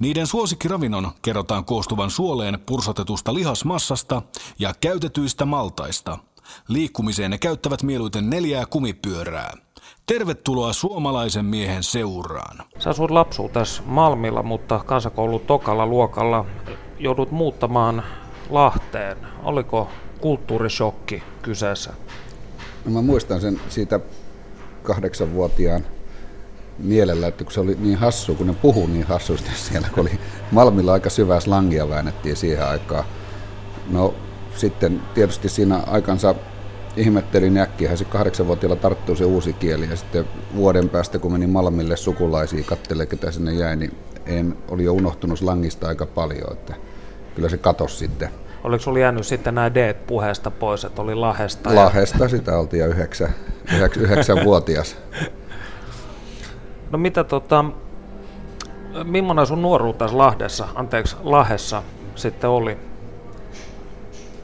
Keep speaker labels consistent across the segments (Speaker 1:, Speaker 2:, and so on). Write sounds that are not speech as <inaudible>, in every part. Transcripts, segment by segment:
Speaker 1: Niiden suosikkiravinnon kerrotaan koostuvan suoleen pursotetusta lihasmassasta ja käytetyistä maltaista. Liikkumiseen ne käyttävät mieluiten neljää kumipyörää. Tervetuloa suomalaisen miehen seuraan.
Speaker 2: Sä asut lapsuutesi Malmilla, mutta kansakoulu tokalla luokalla joudut muuttamaan Lahteen. Oliko kulttuurishokki kyseessä?
Speaker 3: No mä muistan sen siitä kahdeksanvuotiaan mielellä, että kun se oli niin hassu, kun ne puhuu niin hassusti <laughs> siellä, kun oli Malmilla aika syvää slangia väännettiin siihen aikaan. No sitten tietysti siinä aikansa ihmettelin äkkiä, se kahdeksanvuotiaalla tarttuu se uusi kieli ja sitten vuoden päästä kun menin Malmille sukulaisiin katselle, ketä sinne jäi, niin en, oli jo unohtunut slangista aika paljon, että kyllä se katosi sitten.
Speaker 2: Oliko sinulla jäänyt sitten nämä d puheesta pois, että oli Lahesta?
Speaker 3: Lahesta ja... sitä oltiin jo yhdeksän, yhdeksän, yhdeksänvuotias. <laughs>
Speaker 2: No mitä tota, millainen sun nuoruutesi Lahdessa, anteeksi, Lahessa sitten oli?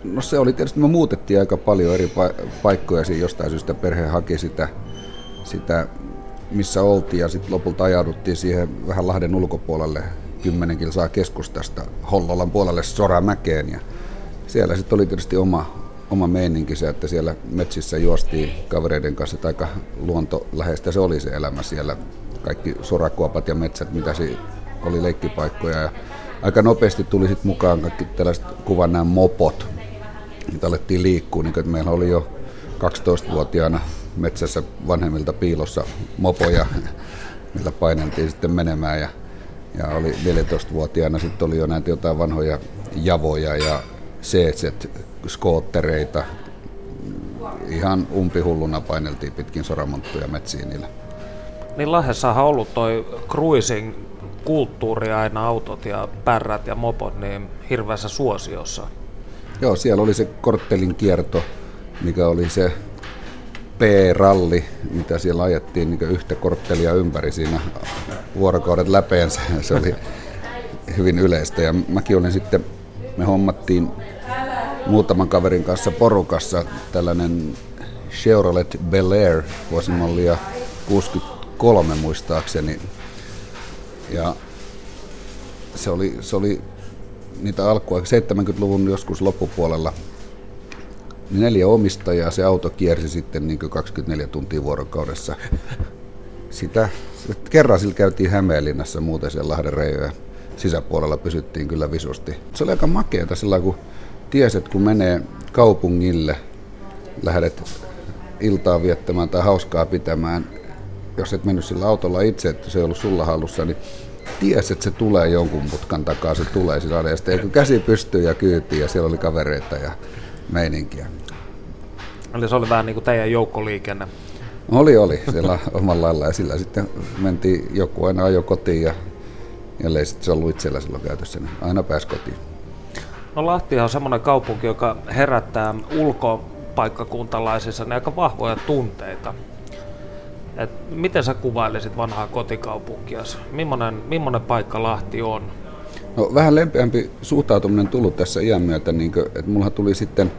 Speaker 3: No se oli tietysti, me muutettiin aika paljon eri paikkoja, siinä jostain syystä perhe haki sitä, sitä missä oltiin ja sitten lopulta ajauduttiin siihen vähän Lahden ulkopuolelle 10 kilsaa keskustasta Hollolan puolelle Soramäkeen ja siellä sitten oli tietysti oma, oma meininki se, että siellä metsissä juostiin kavereiden kanssa, että aika luontoläheistä se oli se elämä siellä kaikki sorakuopat ja metsät, mitä se oli leikkipaikkoja. Ja aika nopeasti tuli sitten mukaan kaikki tällaiset kuvan nämä mopot. Niitä alettiin liikkua, niin että meillä oli jo 12-vuotiaana metsässä vanhemmilta piilossa mopoja, millä paineltiin sitten menemään. Ja, ja oli 14-vuotiaana sitten oli jo näitä jotain vanhoja javoja ja CZ skoottereita. Ihan umpihulluna paineltiin pitkin soramonttuja metsiin niillä.
Speaker 2: Niin Lahdessahan on ollut toi cruising kulttuuri aina, autot ja pärrät ja mopot, niin hirveässä suosiossa.
Speaker 3: Joo, siellä oli se korttelin kierto, mikä oli se P-ralli, mitä siellä ajettiin niin yhtä korttelia ympäri siinä vuorokaudet läpeensä. Se oli hyvin yleistä ja mäkin olin sitten, me hommattiin muutaman kaverin kanssa porukassa tällainen Chevrolet Bel Air vuosimallia 60 kolme muistaakseni. Ja se oli, se oli niitä alkua 70-luvun joskus loppupuolella. Neljä omistajaa, se auto kiersi sitten niin 24 tuntia vuorokaudessa. Sitä, kerran sillä käytiin Hämeenlinnassa muuten siellä Lahden reijoja sisäpuolella pysyttiin kyllä visusti. Se oli aika makeata sillä kun tieset, kun menee kaupungille, lähdet iltaa viettämään tai hauskaa pitämään, jos et mennyt sillä autolla itse, että se ei ollut sulla hallussa, niin ties, että se tulee jonkun mutkan takaa, se tulee sillä ja sitten käsi pystyy ja kyytiin ja siellä oli kavereita ja meininkiä.
Speaker 2: Eli se oli vähän niin kuin teidän joukkoliikenne?
Speaker 3: Oli, oli, siellä <laughs> omalla lailla ja sillä sitten mentiin, joku aina ajo kotiin ja ellei sitten se ollut itsellä silloin käytössä, niin aina pääsi kotiin.
Speaker 2: No Lahti on semmoinen kaupunki, joka herättää ulkopaikkakuntalaisissa aika vahvoja tunteita. Et miten sä kuvailisit vanhaa kotikaupunkia? Millainen, millainen paikka Lahti on?
Speaker 3: No, vähän lempeämpi suhtautuminen tullut tässä iän myötä, niin kuin, että mulla tuli sitten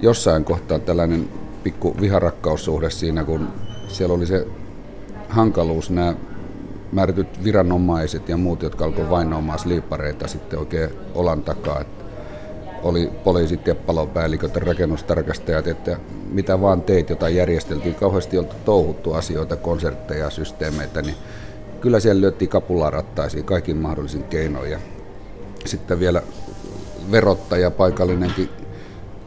Speaker 3: jossain kohtaa tällainen pikku viharakkaussuhde siinä, kun siellä oli se hankaluus, nämä määrätyt viranomaiset ja muut, jotka alkoivat vainoamaan sliippareita sitten oikein olan takaa. Että oli poliisit ja palopäälliköt ja rakennustarkastajat, että mitä vaan teit, jota järjesteltiin, kauheasti oltu touhuttu asioita, konsertteja, systeemeitä, niin kyllä siellä lyöttiin kapulaa rattaisiin kaikin mahdollisin keinoin. Sitten vielä verottaja paikallinenkin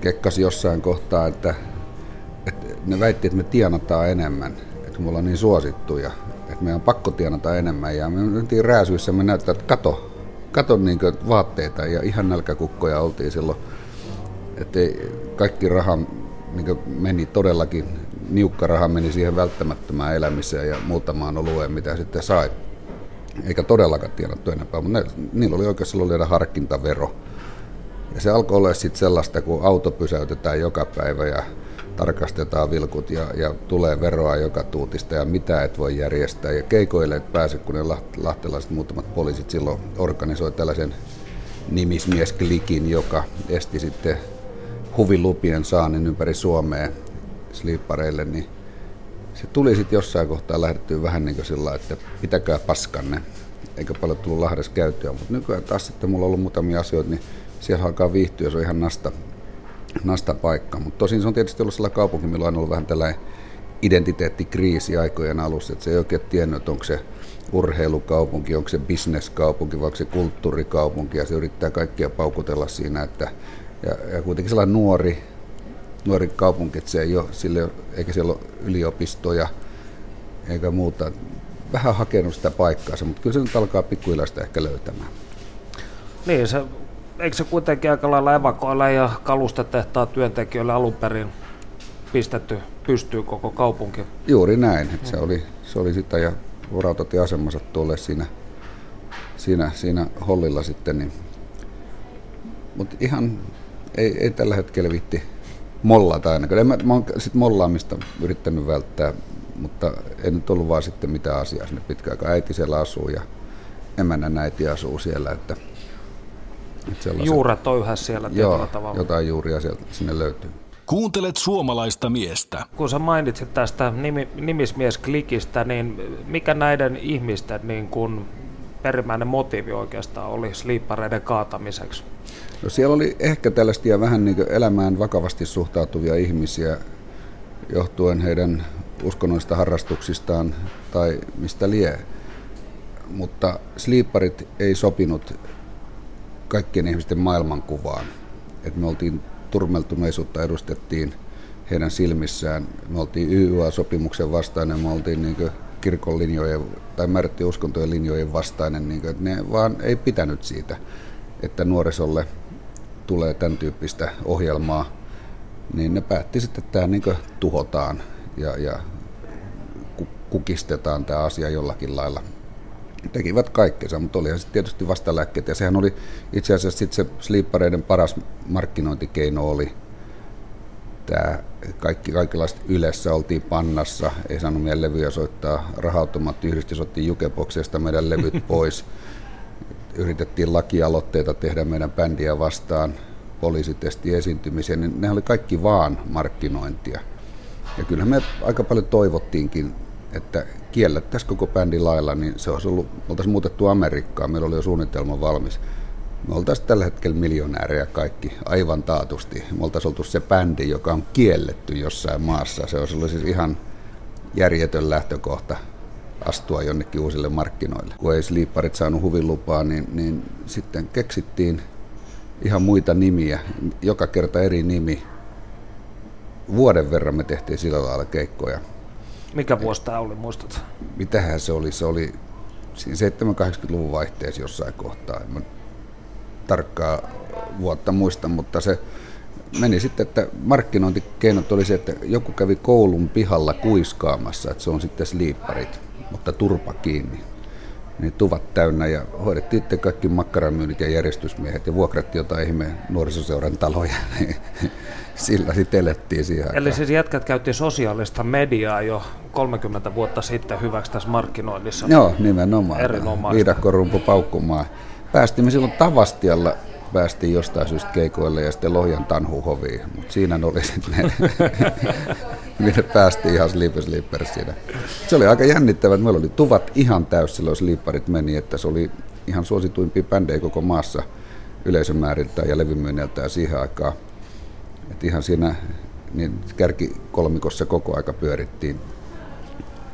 Speaker 3: kekkasi jossain kohtaa, että, että ne väitti, että me tienataan enemmän, että me ollaan niin suosittuja, että meidän on pakko tienata enemmän. Ja me mentiin rääsyissä, me näyttää, että kato, katon niin vaatteita ja ihan nälkäkukkoja oltiin silloin. Että kaikki raha niin meni todellakin, niukka raha meni siihen välttämättömään elämiseen ja muutamaan olueen, mitä sitten sai. Eikä todellakaan tienattu enempää, mutta ne, niillä oli oikeasti silloin harkintavero. Ja se alkoi olla sitten sellaista, kun auto pysäytetään joka päivä ja tarkastetaan vilkut ja, ja tulee veroa joka tuutista ja mitä et voi järjestää. Ja keikoille et pääse, kun ne lahtelaiset muutamat poliisit silloin organisoi tällaisen nimismiesklikin, joka esti sitten huvilupien saannin ympäri Suomea sliippareille, niin se tuli sitten jossain kohtaa lähdettyä vähän niin kuin sillä että pitäkää paskanne, eikä paljon tullut Lahdessa käyttöä, mutta nykyään taas sitten mulla on ollut muutamia asioita, niin siellä alkaa viihtyä, se on ihan nasta, nasta paikka. Mutta tosin se on tietysti ollut sellainen kaupunki, millä on ollut vähän tällainen identiteettikriisi aikojen alussa, että se ei oikein tiennyt, että onko se urheilukaupunki, onko se bisneskaupunki vai onko se kulttuurikaupunki, ja se yrittää kaikkia paukutella siinä, että ja, ja kuitenkin sellainen nuori, nuori kaupunki, että se ei ole, sille, eikä siellä ole yliopistoja eikä muuta. Vähän hakenut sitä paikkaansa, mutta kyllä se nyt alkaa pikkuhiljaa ehkä löytämään.
Speaker 2: Niin, se, eikö se kuitenkin aika lailla evakoilla ja kalustetehtaan työntekijöille alun perin pistetty pystyy koko kaupunki?
Speaker 3: Juuri näin, että se, oli, se oli sitä ja rautatieasemansa tuolle siinä, siinä, siinä hollilla sitten, niin mutta ihan ei, ei tällä hetkellä vitti mollata ainakaan. En mä, mä oon sit mollaamista yrittänyt välttää, mutta ei nyt ollut vaan sitten mitään asiaa sinne pitkään. Äiti siellä asuu ja emännän äiti asuu siellä, että,
Speaker 2: että Juuret on yhä siellä
Speaker 3: joo,
Speaker 2: tavalla.
Speaker 3: jotain juuria sieltä sinne löytyy.
Speaker 1: Kuuntelet suomalaista miestä.
Speaker 2: Kun sä mainitsit tästä nimi, nimismiesklikistä, niin mikä näiden ihmisten niin kun perimmäinen motiivi oikeastaan oli sliippareiden kaatamiseksi?
Speaker 3: No siellä oli ehkä tällaisia vähän niin elämään vakavasti suhtautuvia ihmisiä johtuen heidän uskonnollisista harrastuksistaan tai mistä lie. Mutta sliipparit ei sopinut kaikkien ihmisten maailmankuvaan. Et me oltiin turmeltuneisuutta edustettiin heidän silmissään. Me oltiin YYA-sopimuksen vastainen, me oltiin niin kirkon linjojen tai määrättyjen uskontojen linjojen vastainen, niin kuin, että ne vaan ei pitänyt siitä, että nuorisolle tulee tämän tyyppistä ohjelmaa, niin ne päätti sitten, että tämä niin tuhotaan ja, ja kukistetaan tämä asia jollakin lailla. Tekivät kaikkensa, mutta olihan se tietysti vastalääkkeet. Ja sehän oli itse asiassa sitten se sleepareiden paras markkinointikeino oli tämä kaikki, kaikenlaista ylessä oltiin pannassa, ei saanut meidän levyjä soittaa, rahautomaattiyhdistys otti jukeboksesta meidän levyt <laughs> pois yritettiin lakialoitteita tehdä meidän bändiä vastaan, poliisitesti esiintymisiä, niin ne oli kaikki vaan markkinointia. Ja kyllähän me aika paljon toivottiinkin, että kiellettäisiin koko bändi lailla, niin se olisi ollut, oltaisiin muutettu Amerikkaan, meillä oli jo suunnitelma valmis. Me oltaisiin tällä hetkellä miljonäärejä kaikki aivan taatusti. Me oltaisiin oltu se bändi, joka on kielletty jossain maassa. Se olisi ollut siis ihan järjetön lähtökohta astua jonnekin uusille markkinoille. Kun ei sliipparit saanut huvilupaa, niin, niin sitten keksittiin ihan muita nimiä, joka kerta eri nimi. Vuoden verran me tehtiin sillä lailla keikkoja.
Speaker 2: Mikä vuosi tämä oli, muistat?
Speaker 3: Mitähän se oli? Se oli siinä 70-80-luvun vaihteessa jossain kohtaa. En mä tarkkaa vuotta muista, mutta se meni sitten, että markkinointikeinot oli se, että joku kävi koulun pihalla kuiskaamassa, että se on sitten sliipparit mutta turpa kiinni. Niin tuvat täynnä ja hoidettiin sitten kaikki makkaramyynnit ja järjestysmiehet ja vuokrattiin jotain ihme nuorisoseuran taloja. <laughs> Sillä sitten elettiin siihen
Speaker 2: Eli siis jätkät käytti sosiaalista mediaa jo 30 vuotta sitten hyväksi tässä markkinoinnissa.
Speaker 3: Joo, nimenomaan. Erinomaista. Viidakkorumpu paukkumaan. Päästimme silloin Tavastialla päästiin jostain syystä keikoille ja sitten Lohjan tanhuhoviin, mutta siinä oli sitten <laughs> ne, minne päästiin ihan sleeper sleeper siinä. Se oli aika jännittävä, että meillä oli tuvat ihan täys silloin sleeperit meni, että se oli ihan suosituimpia bändejä koko maassa yleisömääriltä ja levymyynniltä siihen aikaan. Että ihan siinä niin kärkikolmikossa koko aika pyörittiin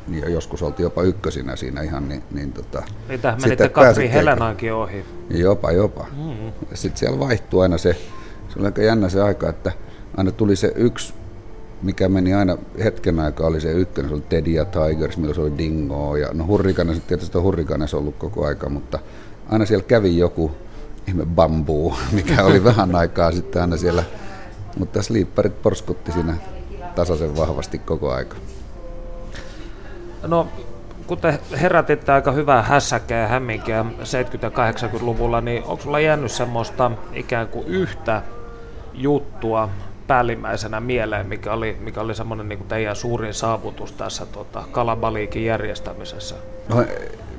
Speaker 3: niin ja joskus oltiin jopa ykkösinä siinä ihan, niin, niin tota,
Speaker 2: Mitä, menitte Katri Helenaankin ohi?
Speaker 3: Jopa, jopa. Mm-hmm. Sitten siellä vaihtui aina se, se oli aika jännä se aika, että aina tuli se yksi, mikä meni aina hetken aikaa, oli se ykkönen, se oli Teddy ja Tigers, milloin se oli Dingo, ja no Hurrikanes, tietysti on Hurrikanes ollut koko aika, mutta aina siellä kävi joku ihme bambuu, <laughs> mikä oli vähän aikaa sitten aina siellä, mutta sleeperit porskutti siinä tasaisen vahvasti koko aika.
Speaker 2: No, kun te herätitte aika hyvää hässäkkää ja hämminkiä 70- ja 80-luvulla, niin onko sulla jäänyt semmoista ikään kuin yhtä juttua päällimmäisenä mieleen, mikä oli, mikä oli semmoinen niin teidän suurin saavutus tässä tota, kalabaliikin järjestämisessä?
Speaker 3: No,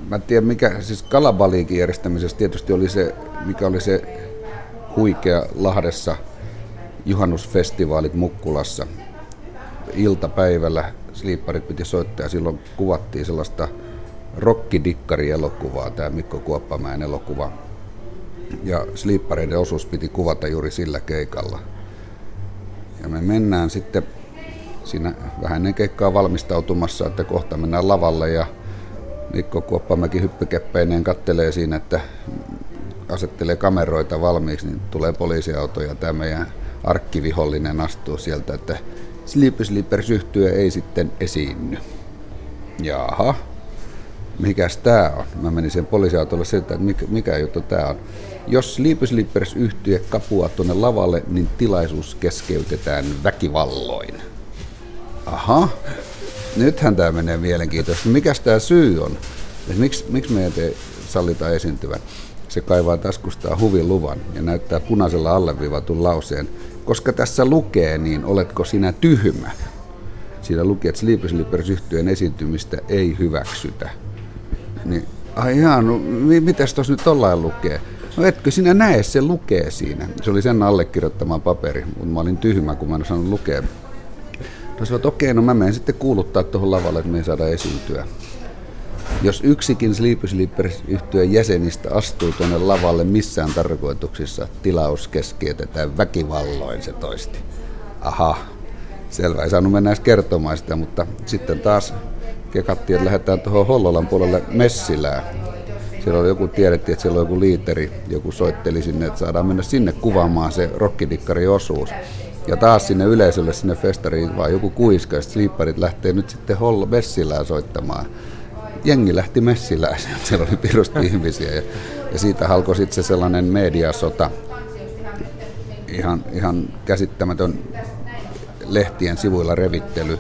Speaker 3: mä en tiedä mikä, siis kalabaliikin järjestämisessä tietysti oli se, mikä oli se huikea Lahdessa juhannusfestivaalit Mukkulassa. Iltapäivällä Sleeperit piti soittaa ja silloin kuvattiin sellaista rokkidikkari-elokuvaa, tämä Mikko Kuoppamäen elokuva. Ja Sleepereiden osuus piti kuvata juuri sillä keikalla. Ja me mennään sitten siinä vähän ennen keikkaa valmistautumassa, että kohta mennään lavalle ja Mikko Kuoppamäki hyppykeppeineen kattelee siinä, että asettelee kameroita valmiiksi, niin tulee poliisiauto ja tämä meidän arkkivihollinen astuu sieltä, että Sleepy Sleepers yhtyö ei sitten esiinny. Jaha, mikäs tää on? Mä menin sen poliisiautolle siltä, että mikä, mikä juttu tää on. Jos Sleepy Sleepers yhtyö kapua tuonne lavalle, niin tilaisuus keskeytetään väkivalloin. Aha, nythän tämä menee mielenkiintoisesti. Mikäs tämä syy on? Miksi, miksi meidän ei sallita esiintyvän? Se kaivaa taskustaan huviluvan ja näyttää punaisella alleviivatun lauseen. Koska tässä lukee, niin oletko sinä tyhmä? Siinä lukee, että Sleepy Sleepers yhtyeen esiintymistä ei hyväksytä. Niin, ai ihan, no, mitäs tuossa nyt tollain lukee? No etkö sinä näe, se lukee siinä. Se oli sen allekirjoittama paperi, mutta mä olin tyhmä, kun mä en osannut lukea. No okei, no mä menen sitten kuuluttaa tuohon lavalle, että me ei saada esiintyä. Jos yksikin Sleepy Sleepers yhtyön jäsenistä astuu tuonne lavalle missään tarkoituksissa, tilaus keskeytetään väkivalloin, se toisti. Aha, selvä, ei saanut mennä edes kertomaan sitä, mutta sitten taas kekattiin, että lähdetään tuohon Hollolan puolelle Messilään. Siellä oli joku, tiedettiin, että siellä oli joku liiteri, joku soitteli sinne, että saadaan mennä sinne kuvaamaan se rokkidikkari osuus. Ja taas sinne yleisölle, sinne festariin, vaan joku kuiska, ja lähtee nyt sitten Hollo Messilään soittamaan jengi lähti messilään, <laughs> siellä oli pirusti <laughs> ihmisiä ja, ja siitä halkoi sitten se sellainen mediasota, ihan, ihan käsittämätön lehtien sivuilla revittely.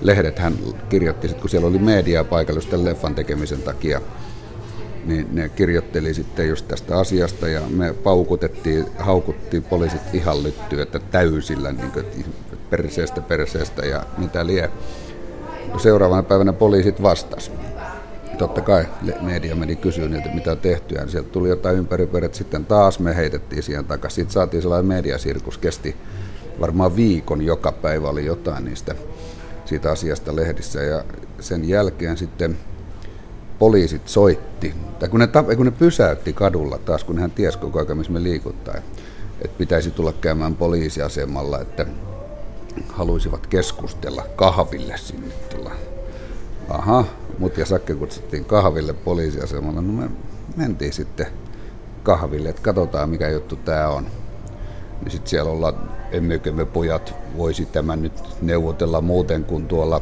Speaker 3: Lehdet hän kirjoitti sitten, kun siellä oli mediaa paikalla just leffan tekemisen takia, niin ne kirjoitteli sitten just tästä asiasta ja me paukutettiin, haukuttiin poliisit ihan lyttyä, täysillä niin kuin, perseestä perseestä ja mitä lie. Seuraavana päivänä poliisit vastas totta kai media meni kysyä niiltä, mitä on tehty, ja sieltä tuli jotain ympäripyörät, sitten taas me heitettiin siihen takaisin. Sitten saatiin sellainen mediasirkus, kesti varmaan viikon, joka päivä oli jotain niistä siitä asiasta lehdissä, ja sen jälkeen sitten poliisit soitti, tai kun ne, kun ne pysäytti kadulla taas, kun hän tiesi koko ajan, missä me liikuttaa, että pitäisi tulla käymään poliisiasemalla, että haluaisivat keskustella kahville sinne. Aha, mut ja Sakke kutsuttiin kahville poliisiasemalla. No me mentiin sitten kahville, että katsotaan mikä juttu tämä on. Niin sitten siellä ollaan, emmekö me pojat voisi tämän nyt neuvotella muuten kuin tuolla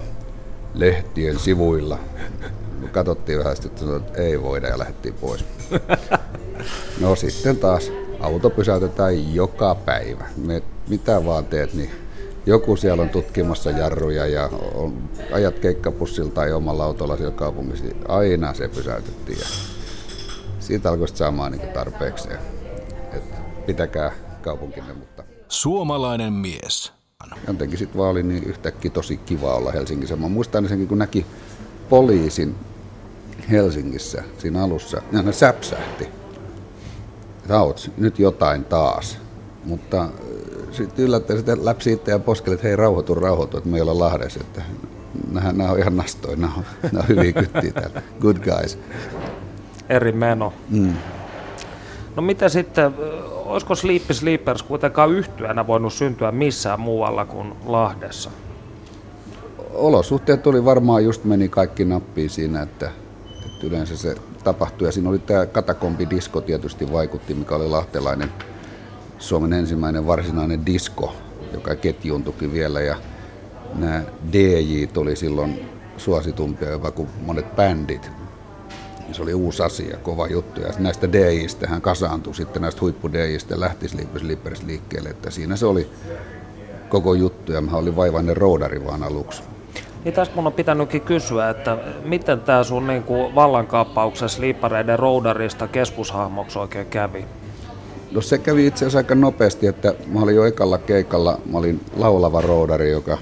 Speaker 3: lehtien sivuilla. No, katsottiin vähän sitten, että ei voida ja lähdettiin pois. No sitten taas auto pysäytetään joka päivä. Me, mitä vaan teet, niin joku siellä on tutkimassa jarruja ja on, ajat keikkapussilla tai omalla autolla siellä kaupungissa, niin aina se pysäytettiin. Ja siitä alkoi saamaan niin tarpeeksi, että pitäkää kaupunkinne. Mutta...
Speaker 1: Suomalainen mies.
Speaker 3: Jotenkin sitten vaan oli niin yhtäkkiä tosi kiva olla Helsingissä. Mä muistan senkin, kun näki poliisin Helsingissä siinä alussa, ja ne säpsähti. Että nyt jotain taas. Mutta sitten yllättäen sitten läpsi itse ja poskeli, että hei rauhoitu, rauhoitu, että me ei olla Lahdessa. Että nämä, nämä on ihan nastoja, nämä on, nämä on hyviä kyttiä täällä. Good guys.
Speaker 2: Eri meno. Mm. No mitä sitten, olisiko Sleepy Sleepers kuitenkaan yhtyönä voinut syntyä missään muualla kuin Lahdessa?
Speaker 3: Olosuhteet tuli varmaan just meni kaikki nappiin siinä, että, että yleensä se tapahtui. Ja siinä oli tämä katakombidisko tietysti vaikutti, mikä oli lahtelainen Suomen ensimmäinen varsinainen disko, joka ketjuuntukin vielä ja nämä DJ tuli silloin suositumpia jopa kuin monet bändit. Se oli uusi asia, kova juttu. Ja näistä DJistä hän kasaantui sitten näistä huippu DJistä lähti Sleepers liikkeelle. Että siinä se oli koko juttu ja mä olin vaivainen roodari vaan aluksi.
Speaker 2: Niin tästä mun on pitänytkin kysyä, että miten tämä sun niin vallankaappauksessa liippareiden roudarista keskushahmoksi oikein kävi?
Speaker 3: No se kävi itse asiassa aika nopeasti, että mä olin jo ekalla keikalla, mä olin laulava roudari, joka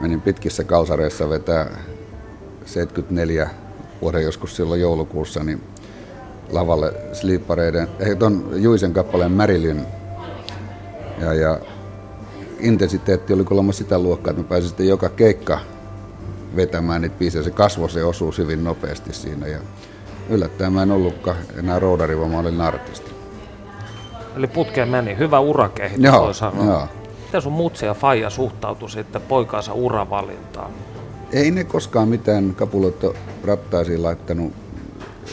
Speaker 3: menin pitkissä kalsareissa vetää 74 vuoden joskus silloin joulukuussa, niin lavalle Sleepareiden, eh, ton Juisen kappaleen Marilyn. Ja, ja intensiteetti oli kuulemma sitä luokkaa, että mä pääsin sitten joka keikka vetämään niitä biisejä. Se kasvoi se osuus hyvin nopeasti siinä ja yllättäen mä en ollutkaan enää roudari, vaan mä olin artisti.
Speaker 2: Eli putkeen meni. Hyvä urakehitys
Speaker 3: Joo,
Speaker 2: voi sanoa.
Speaker 3: joo.
Speaker 2: Miten sun mutsi ja faija suhtautui sitten poikaansa uravalintaan?
Speaker 3: Ei ne koskaan mitään kapuloita rattaisiin laittanut.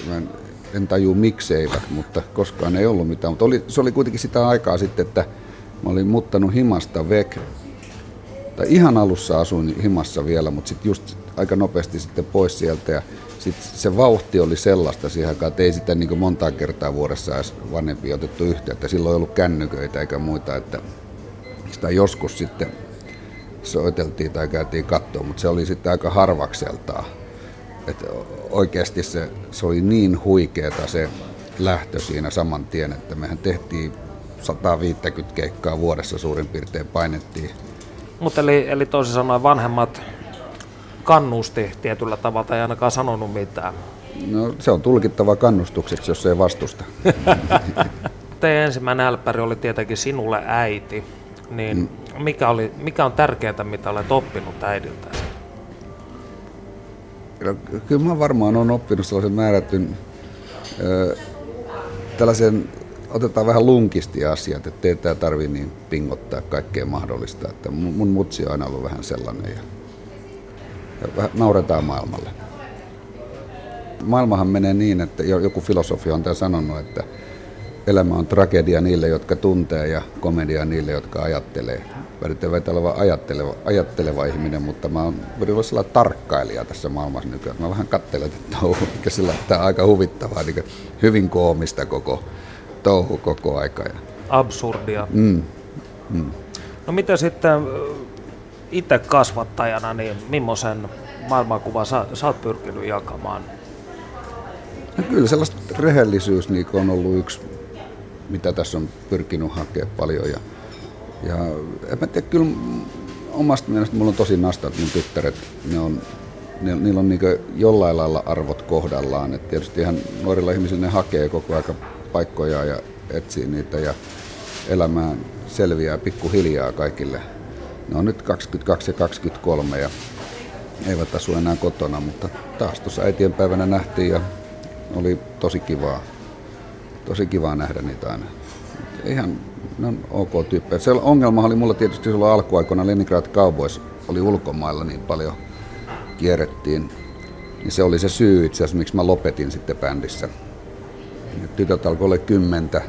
Speaker 3: Mä en, en tajua mikseivät, mutta koskaan ei ollut mitään. Mutta oli, se oli kuitenkin sitä aikaa sitten, että mä olin muuttanut himasta vek. Tai ihan alussa asuin himassa vielä, mutta sitten just aika nopeasti sitten pois sieltä. Ja sit se vauhti oli sellaista siihen aikaan, että ei sitä niin montaa kertaa vuodessa edes vanhempia otettu yhteyttä. Silloin ei ollut kännyköitä eikä muita, että sitä joskus sitten soiteltiin tai käytiin kattoon, mutta se oli sitten aika harvakseltaan. Et oikeasti se, se oli niin huikeeta se lähtö siinä saman tien, että mehän tehtiin 150 keikkaa vuodessa suurin piirtein painettiin.
Speaker 2: Mutta eli, eli toisin sanoen vanhemmat kannusti tietyllä tavalla tai ainakaan sanonut mitään.
Speaker 3: No, se on tulkittava kannustukseksi, jos ei vastusta. <laughs>
Speaker 2: Teidän ensimmäinen älppäri oli tietenkin sinulle äiti. Niin mm. mikä, oli, mikä on tärkeintä, mitä olet oppinut äidiltäsi?
Speaker 3: No, kyllä mä varmaan olen oppinut sellaisen määrätyn, ö, tällaisen, otetaan vähän lunkisti asiat, että ei tämä tarvii niin pingottaa kaikkea mahdollista. Että mun, mun mutsi on aina ollut vähän sellainen ja, ja nauretaan maailmalle. Maailmahan menee niin, että joku filosofi on tämän sanonut, että elämä on tragedia niille, jotka tuntee ja komedia niille, jotka ajattelee. Väritän väitä oleva ajatteleva, ajatteleva ihminen, mutta mä oon olla tarkkailija tässä maailmassa nykyään. Mä vähän katselen tätä touhua, mikä sillä tämä on aika huvittavaa, niin hyvin koomista koko touhu koko aika.
Speaker 2: Absurdia.
Speaker 3: Mm, mm.
Speaker 2: No miten sitten itse kasvattajana, niin millaisen maailmankuvan sä, sä oot pyrkinyt jakamaan?
Speaker 3: No kyllä sellaista rehellisyys niin on ollut yksi mitä tässä on pyrkinyt hakemaan paljon. Ja, ja en mä tiedä, kyllä omasta mielestä mulla on tosi nastat mun tyttäret. Ne on, ne, niillä on niin jollain lailla arvot kohdallaan. Et tietysti ihan nuorilla ihmisillä ne hakee koko aika paikkoja ja etsii niitä ja elämään selviää pikkuhiljaa kaikille. Ne on nyt 22 ja 23 ja eivät asu enää kotona, mutta taas tuossa äitienpäivänä nähtiin ja oli tosi kivaa tosi kiva nähdä niitä aina. Ihan ne on ok tyyppejä. Se ongelma oli mulla tietysti silloin alkuaikoina Leningrad Cowboys oli ulkomailla niin paljon kierrettiin. Niin se oli se syy itse asiassa, miksi mä lopetin sitten bändissä. Tytöt alkoi olla kymmentä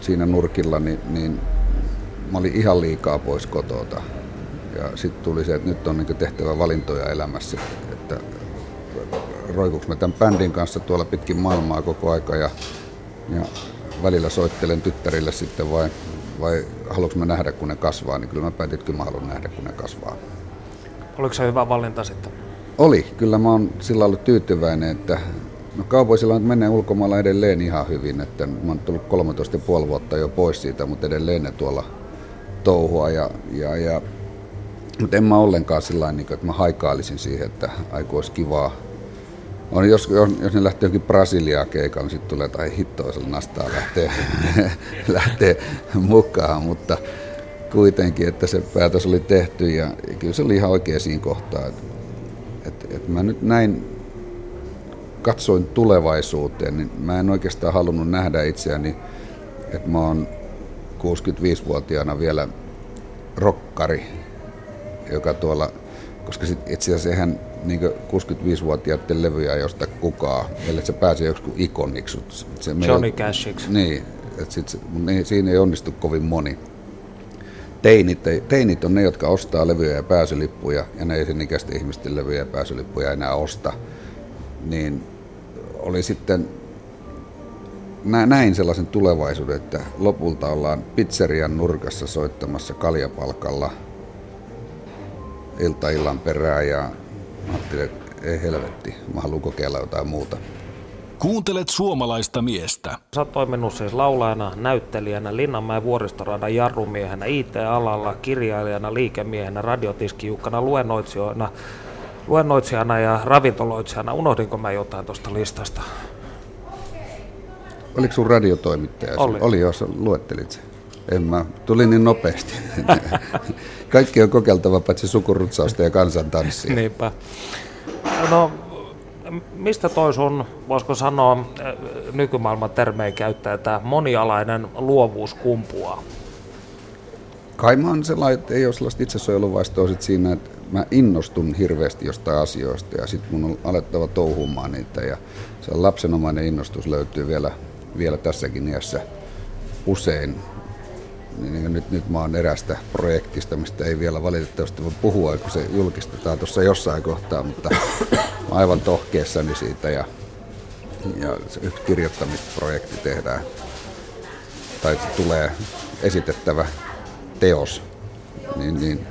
Speaker 3: siinä nurkilla, niin, niin mä olin ihan liikaa pois kotota. Ja sitten tuli se, että nyt on niin tehtävä valintoja elämässä, että roikuks mä tämän bändin kanssa tuolla pitkin maailmaa koko aika ja, ja välillä soittelen tyttärille sitten vai, vai haluanko mä nähdä kun ne kasvaa, niin kyllä mä päätin, että kyllä mä haluan nähdä kun ne kasvaa.
Speaker 2: Oliko se hyvä valinta sitten?
Speaker 3: Oli, kyllä mä oon sillä ollut tyytyväinen, että no kaupoisilla on menee ulkomailla edelleen ihan hyvin, että mä oon tullut 13,5 vuotta jo pois siitä, mutta edelleen ne tuolla touhua ja, ja, ja mutta en mä ollenkaan sillä niin että mä haikailisin siihen, että aiku olisi kivaa on, jos, jos ne lähtee johonkin Brasiliaan keikalle, niin sitten tulee jotain hittoisella nastaa lähtee, <laughs> lähtee mukaan, mutta kuitenkin, että se päätös oli tehty ja kyllä se oli ihan oikein siinä kohtaa. Että, että, että mä nyt näin katsoin tulevaisuuteen, niin mä en oikeastaan halunnut nähdä itseäni, että mä oon 65-vuotiaana vielä rokkari, joka tuolla, koska sit itse asiassa eihän niin 65-vuotiaiden levyjä josta kukaan, ellei se pääsee joku ikoniksi.
Speaker 2: Se Johnny Cashiksi.
Speaker 3: Niin, että sit, se, niin, siinä ei onnistu kovin moni. Teinit, teinit on ne, jotka ostaa levyjä ja pääsylippuja, ja ne ei sen ikäisten ihmisten levyjä ja pääsylippuja enää osta. Niin oli sitten, näin sellaisen tulevaisuuden, että lopulta ollaan pizzerian nurkassa soittamassa kaljapalkalla – ilta illan perään ja ajattelin, että ei helvetti, mä haluan kokeilla jotain muuta.
Speaker 1: Kuuntelet suomalaista miestä.
Speaker 2: Sä oot toiminut siis laulajana, näyttelijänä, Linnanmäen vuoristoradan jarrumiehenä, IT-alalla, kirjailijana, liikemiehenä, radiotiskijukkana, luennoitsijana, luennoitsijana ja ravintoloitsijana. Unohdinko mä jotain tuosta listasta?
Speaker 3: Oliko sun radiotoimittaja?
Speaker 2: Oli.
Speaker 3: Oli, jos luettelit sen. En mä, tuli niin nopeasti. <laughs> Kaikki on kokeiltava paitsi sukurutsausta ja kansantanssia.
Speaker 2: Niinpä. No, mistä toi sun, voisiko sanoa, nykymaailman termejä käyttää, tämä monialainen luovuus kumpuaa?
Speaker 3: Kai mä oon sellainen, että ei ole sellaista itsesuojeluvaistoa sit siinä, että mä innostun hirveästi jostain asioista ja sitten mun on alettava touhumaan niitä ja se lapsenomainen innostus löytyy vielä, vielä tässäkin iässä usein. Niin nyt, nyt mä oon erästä projektista, mistä ei vielä valitettavasti voi puhua, kun se julkistetaan tuossa jossain kohtaa, mutta aivan tohkeessani siitä ja, ja yksi kirjoittamisprojekti tehdään tai tulee esitettävä teos, niin, niin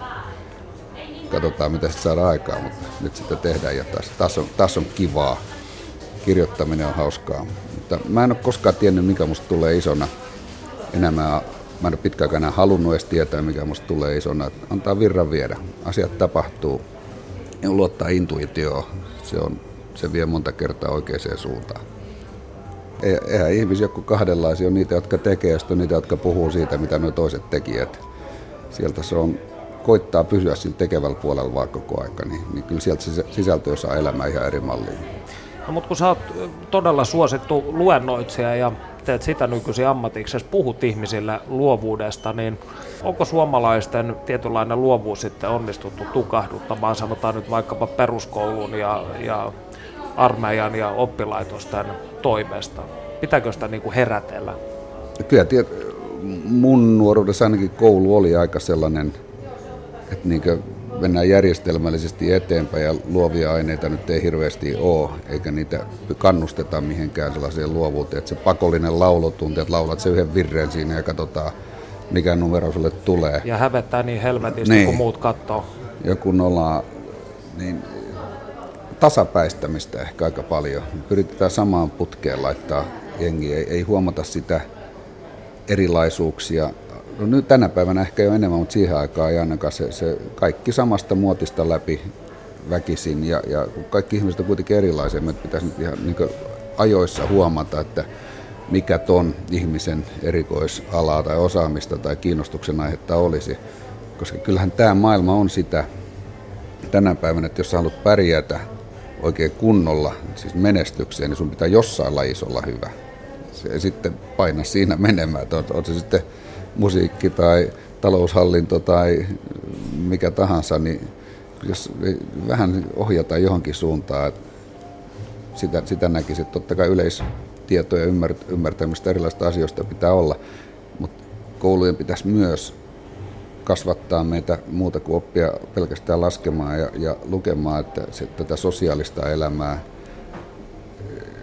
Speaker 3: katsotaan mitä sitten saadaan aikaa, mutta nyt sitä tehdään ja taas, taas, on, taas on kivaa. Kirjoittaminen on hauskaa, mutta mä en ole koskaan tiennyt, mikä musta tulee isona. Enää mä, mä en ole enää halunnut edes tietää, mikä musta tulee isona. Antaa virran viedä. Asiat tapahtuu ja luottaa intuitioon. Se, on, se vie monta kertaa oikeaan suuntaan. Eihän ihmisiä joku kahdenlaisia on niitä, jotka tekee, ja niitä, jotka puhuu siitä, mitä nuo toiset tekijät. Sieltä se on, koittaa pysyä sillä tekevällä puolella vaan koko aika, niin, niin kyllä sieltä sisältö saa elämään ihan eri malliin.
Speaker 2: No, mutta kun sä oot todella suosittu luennoitsija ja teet sitä nykyisin ammatiksi, puhut ihmisille luovuudesta, niin onko suomalaisten tietynlainen luovuus sitten onnistuttu tukahduttamaan, sanotaan nyt vaikkapa peruskoulun ja, ja armeijan ja oppilaitosten toimesta? Pitääkö sitä niin kuin herätellä?
Speaker 3: Kyllä tiet, mun nuoruudessa ainakin koulu oli aika sellainen, että niin mennään järjestelmällisesti eteenpäin ja luovia aineita nyt ei hirveästi ole, eikä niitä kannusteta mihinkään sellaiseen luovuuteen, että se pakollinen laulotunti, että laulat se yhden virren siinä ja katsotaan, mikä numero sulle tulee.
Speaker 2: Ja hävettää niin helvetisti, niin. kun muut katsoo.
Speaker 3: Ja kun ollaan, niin tasapäistämistä ehkä aika paljon. Pyritään samaan putkeen laittaa jengi, ei, ei huomata sitä erilaisuuksia. No nyt tänä päivänä ehkä jo enemmän, mutta siihen aikaan ei ainakaan se, se kaikki samasta muotista läpi väkisin. Ja, ja kaikki ihmiset on kuitenkin erilaisia, meidän pitäisi nyt ihan niin ajoissa huomata, että mikä ton ihmisen erikoisalaa tai osaamista tai kiinnostuksen aihetta olisi. Koska kyllähän tämä maailma on sitä tänä päivänä, että jos sä haluat pärjätä oikein kunnolla, siis menestykseen, niin sun pitää jossain lajissa olla hyvä. Se, sitten paina siinä menemään, että on, on se sitten musiikki tai taloushallinto tai mikä tahansa, niin jos vähän ohjataan johonkin suuntaan, sitä, sitä näkisi, että totta kai yleistietoja ja ymmärtämistä erilaisista asioista pitää olla, mutta koulujen pitäisi myös kasvattaa meitä muuta kuin oppia pelkästään laskemaan ja, ja lukemaan, että se, tätä sosiaalista elämää,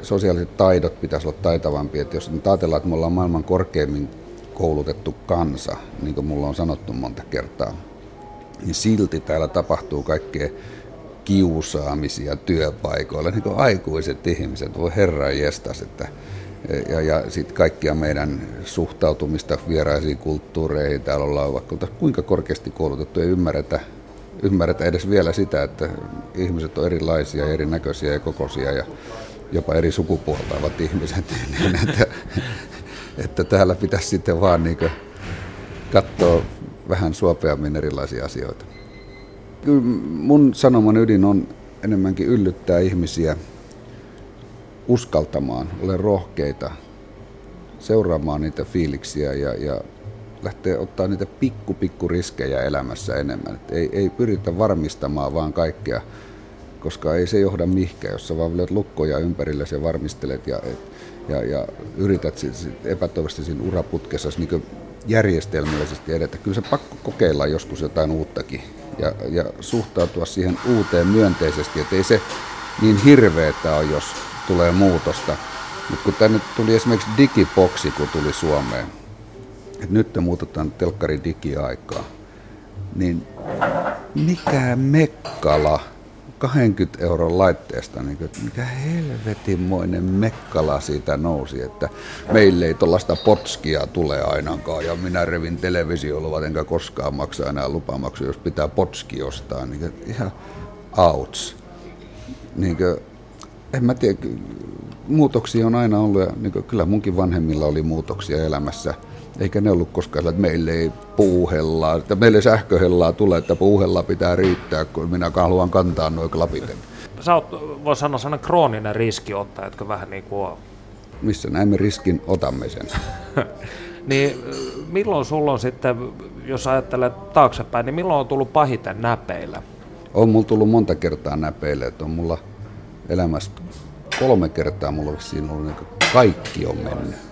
Speaker 3: sosiaaliset taidot pitäisi olla taitavampia. Jos nyt ajatellaan, että me ollaan maailman korkeimmin koulutettu kansa, niin kuin mulla on sanottu monta kertaa, niin silti täällä tapahtuu kaikkea kiusaamisia työpaikoilla, niin kuin aikuiset ihmiset, voi herran jestas, että ja, ja sitten kaikkia meidän suhtautumista vieraisiin kulttuureihin. Täällä ollaan vaikka kuinka korkeasti koulutettu, ei ymmärretä, ymmärretä edes vielä sitä, että ihmiset on erilaisia, erinäköisiä ja kokoisia ja jopa eri sukupuolta ovat ihmiset. Niin <laughs> että, että täällä pitäisi sitten vaan niin katsoa vähän suopeammin erilaisia asioita. Kyllä mun sanoman ydin on enemmänkin yllyttää ihmisiä uskaltamaan, ole rohkeita, seuraamaan niitä fiiliksiä ja, ja lähteä ottaa niitä pikku pikku riskejä elämässä enemmän. Et ei, ei pyritä varmistamaan vaan kaikkea, koska ei se johda mihinkään, jos sä vaan lukkoja ympärille ja varmistelet ja, ja, ja yrität sit, sit epätoivoisesti siinä uraputkessa niin järjestelmällisesti edetä. Kyllä se pakko kokeilla joskus jotain uuttakin ja, ja suhtautua siihen uuteen myönteisesti, että ei se niin hirveetä ole, jos tulee muutosta. Mutta kun tänne tuli esimerkiksi digiboksi, kun tuli Suomeen, että nyt me muutetaan telkkari digiaikaa, niin mikä mekkala 20 euron laitteesta, niin kuin, mikä helvetinmoinen mekkala siitä nousi, että meille ei tuollaista potskia tule ainakaan, ja minä revin televisioluvat, enkä koskaan maksa enää lupamaksuja, jos pitää potski ostaa, niin kuin, ihan outs. Niin kuin, en mä tiedä, muutoksia on aina ollut, ja niin kuin, kyllä munkin vanhemmilla oli muutoksia elämässä, eikä ne ollut koskaan että meille ei puuhellaa, että meille sähköhellaa tulee, että puuhellaa pitää riittää, kun minä haluan kantaa noin klapiten.
Speaker 2: Sä oot, voi sanoa, sellainen krooninen riskiottaja, jotka vähän niin kuin on.
Speaker 3: Missä näemme riskin, otamme sen. <laughs>
Speaker 2: niin milloin sulla on sitten, jos ajattelet taaksepäin, niin milloin on tullut pahiten näpeillä?
Speaker 3: On mulla tullut monta kertaa näpeille, että on mulla elämässä kolme kertaa mulla on siinä ollut, niin kaikki on mennyt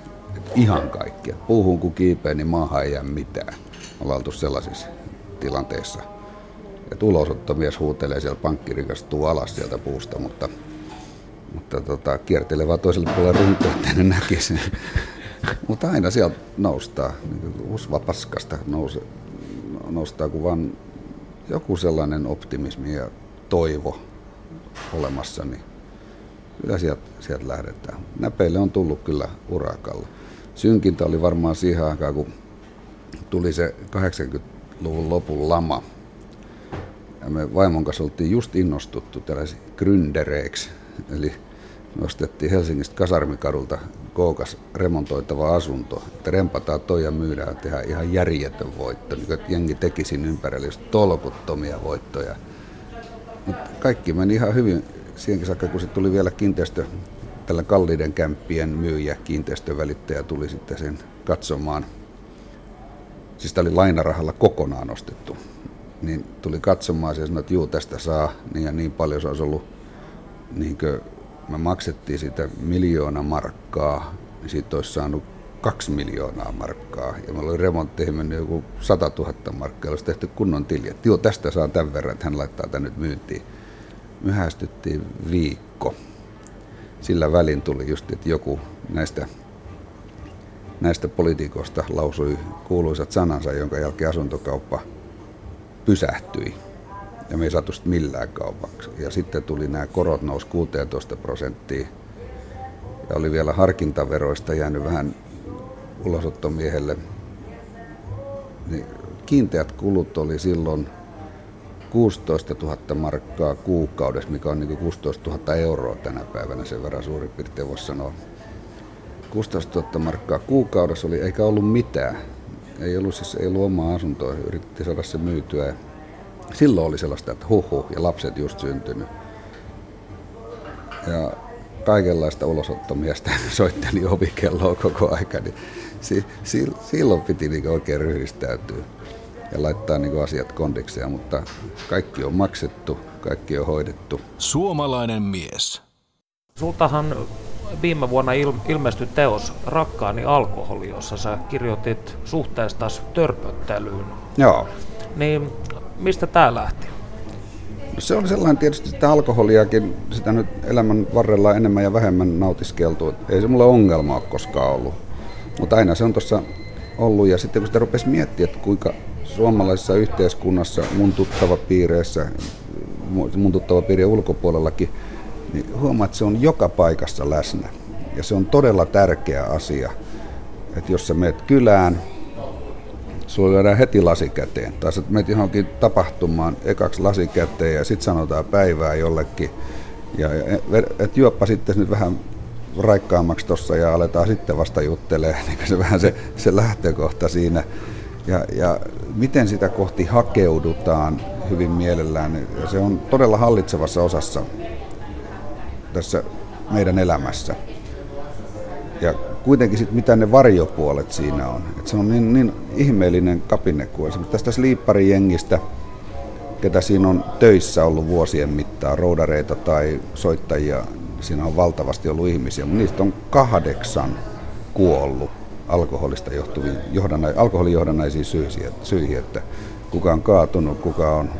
Speaker 3: ihan kaikkia. Puuhun kun kiipeä, niin maahan ei jää mitään. Ollaan oltu sellaisissa tilanteissa. Et ulosottomies huutelee siellä, pankki rikastuu alas sieltä puusta, mutta, mutta tota, kiertelee vaan toiselle puolelle runkoa, että ne näkisi. <laughs> mutta aina sieltä noustaa, niin usva paskasta nouse, noustaa, kun vaan joku sellainen optimismi ja toivo olemassa, niin kyllä sieltä, sieltä lähdetään. Näpeille on tullut kyllä urakalla synkintä oli varmaan siihen aikaan, kun tuli se 80-luvun lopun lama. Ja me vaimon kanssa oltiin just innostuttu tällaisiksi gründereiksi, eli nostettiin Helsingistä Kasarmikadulta kookas remontoitava asunto, että rempataan toi ja myydään ja tehdään ihan järjetön voitto, niin että jengi teki siinä ympärillä just tolkuttomia voittoja. Mut kaikki meni ihan hyvin siihenkin saakka, kun se tuli vielä kiinteistö tällä kalliiden kämppien myyjä, kiinteistövälittäjä tuli sitten sen katsomaan. Siis tämä oli lainarahalla kokonaan ostettu. Niin tuli katsomaan ja sanoi, että juu tästä saa niin ja niin paljon se olisi ollut. Niin me maksettiin siitä miljoona markkaa, niin siitä olisi saanut kaksi miljoonaa markkaa. Ja meillä oli remontteihin mennyt joku 100 000 markkaa, olisi tehty kunnon tili. Että joo, tästä saa tämän verran, että hän laittaa tänne nyt myyntiin. Myöhästyttiin viikko sillä välin tuli just, että joku näistä, näistä poliitikoista lausui kuuluisat sanansa, jonka jälkeen asuntokauppa pysähtyi. Ja me ei saatu millään kaupaksi. Ja sitten tuli nämä korot nousi 16 prosenttia. Ja oli vielä harkintaveroista jäänyt vähän ulosottomiehelle. Niin kiinteät kulut oli silloin 16 000 markkaa kuukaudessa, mikä on niin 16 000 euroa tänä päivänä, sen verran suurin piirtein voisi sanoa. 16 000 markkaa kuukaudessa oli, eikä ollut mitään. Ei ollut, siis, ei ollut omaa asuntoa, yritti saada se myytyä. Silloin oli sellaista, että huhu, ja lapset just syntynyt. Ja kaikenlaista ulosottomiestä <laughs> soitteli ovikelloa koko aika, niin si, si, silloin piti niin oikein ryhdistäytyä ja laittaa niin asiat kondikseen, mutta kaikki on maksettu, kaikki on hoidettu.
Speaker 1: Suomalainen mies.
Speaker 2: Sultahan viime vuonna il- ilmestyi teos Rakkaani alkoholi, jossa sä kirjoitit suhteesta törpöttelyyn.
Speaker 3: Joo.
Speaker 2: Niin mistä tämä lähti?
Speaker 3: No se on sellainen tietysti, että alkoholiakin, sitä nyt elämän varrella enemmän ja vähemmän nautiskeltu. Ei se mulle ongelma ole koskaan ollut. Mutta aina se on tuossa ollut. Ja sitten kun sitä rupesi miettiä, että kuinka suomalaisessa yhteiskunnassa, mun tuttava piireissä, mun tuttava piirien ulkopuolellakin, niin huomaa, että se on joka paikassa läsnä. Ja se on todella tärkeä asia, että jos sä meet kylään, sulla lyödään heti lasi käteen. Tai sä menet johonkin tapahtumaan ekaksi lasi käteen ja sitten sanotaan päivää jollekin. Ja, ja et juoppa sitten nyt vähän raikkaammaksi tuossa ja aletaan sitten vasta juttelemaan, <laughs> niin se vähän se, se lähtökohta siinä ja, ja miten sitä kohti hakeudutaan hyvin mielellään. Ja se on todella hallitsevassa osassa tässä meidän elämässä. Ja kuitenkin sit, mitä ne varjopuolet siinä on. Et se on niin, niin ihmeellinen kapine kuin esimerkiksi tästä Sleeparijengistä, ketä siinä on töissä ollut vuosien mittaan, roudareita tai soittajia, siinä on valtavasti ollut ihmisiä, mutta niistä on kahdeksan kuollut alkoholista johtuviin johdannai, alkoholijohdannaisiin syihin, syihin, että kuka on kaatunut, kuka on